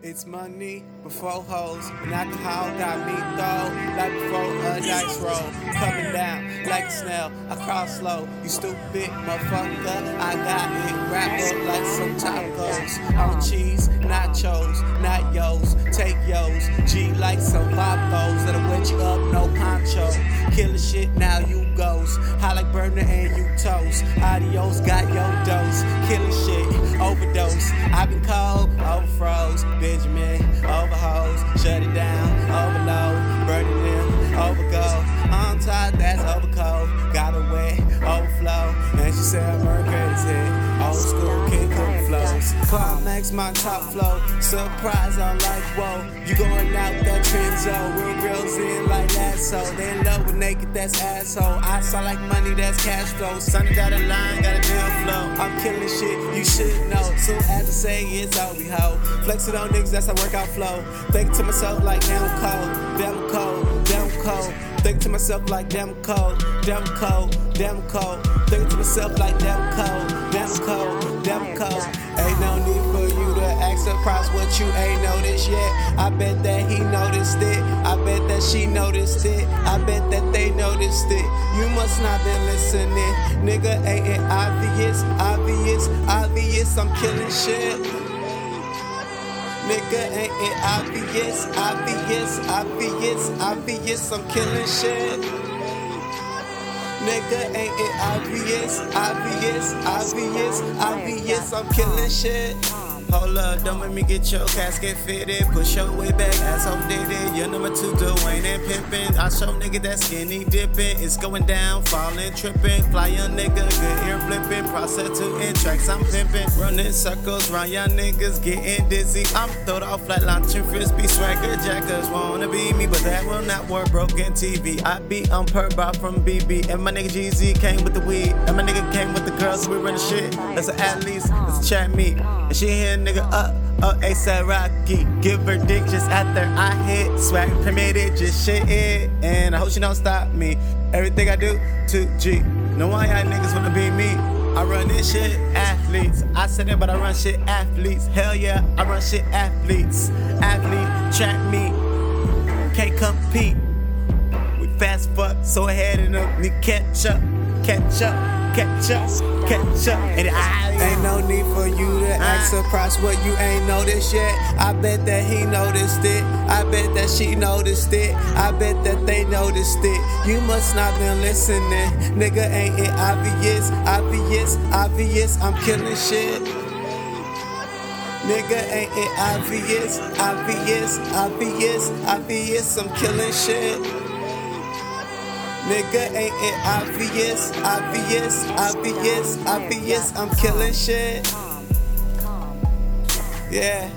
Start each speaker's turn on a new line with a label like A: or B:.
A: It's money before hoes, and alcohol got me throw like before a dice roll. Coming down like a snail, I cross slow. You stupid motherfucker, I got it. Wrap up like some tacos. On cheese, nachos, not yo's. Take yo's. G like some babos that'll wet you up, no poncho. Killing shit, now you goes. High like burner and you toast. Adios, got your dose. Killing shit, overdose. I've been overfroze. Benjamin, overhose. Shut it down, overload. Burning them, overgo. On top, that's overcoat. Got a wet, overflow. And she said, I'm crazy. Old school kid cook flows. Climax, my top flow. Surprise, I'm like, whoa. You going out that trend zone. Real girls in like asshole. They in love with naked, that's asshole. I saw like money, that's cash flow. Sonny got a line, got a deal. I'm killing shit, you should know. Soon as I say it's we hoe. Flexing on niggas, that's a workout flow. Think to myself like, damn cold, damn cold, damn cold. Think to myself like damn cold, damn cold, damn cold. Think to myself like damn cold, damn cold, damn cold. Ain't no need for you to act surprised what you ain't noticed yet. I bet that he noticed it. I bet that she noticed it. I bet that noticed it. You must not been listening. Nigga, ain't it obvious, obvious, obvious? I'm killing shit. Nigga, ain't it obvious, obvious, obvious, obvious? I'm killing shit. Nigga, ain't it obvious, obvious, obvious, obvious? I'm killing shit. Hold up, don't make me get your casket fitted. Push your way back, asshole did it. Your number two, Dwayne and pimpin'. I show nigga that skinny dipping. It's going down, falling, tripping. Fly young nigga, good ear flipping. Prostituting tracks, I'm pimping. Running circles round y'all niggas, getting dizzy. I'm throwed off like launching frisbee. Swagger jackers wanna be me, but that will not work. Broken TV. I be on per bar from BB. And my nigga GZ came with the weed. And my nigga came with the girls, we run the shit. That's an at least, that's a chat meet. And she here, nigga, uh, oh, up, up, ASAP Rocky. Give her dick just after I hit. Swag permitted, just shit it. And I hope she don't stop me. Everything I do, 2G. No why y'all niggas wanna be me. I run this shit, athletes. I said it, but I run shit, athletes. Hell yeah, I run shit, athletes. Athlete, track me. Can't compete. We fast fuck, so ahead and up. Need catch up, catch up, catch up, catch up. And I ain't need for you to act surprised what you ain't noticed yet. I bet that he noticed it. I bet that she noticed it. I bet that they noticed it. You must not been listening. Nigga, ain't it obvious, obvious, obvious? I'm killing shit. Nigga, ain't it obvious, obvious, obvious, obvious? I'm killing shit. Nigga, ain't it obvious, obvious, obvious, obvious? I'm killing shit. Yeah.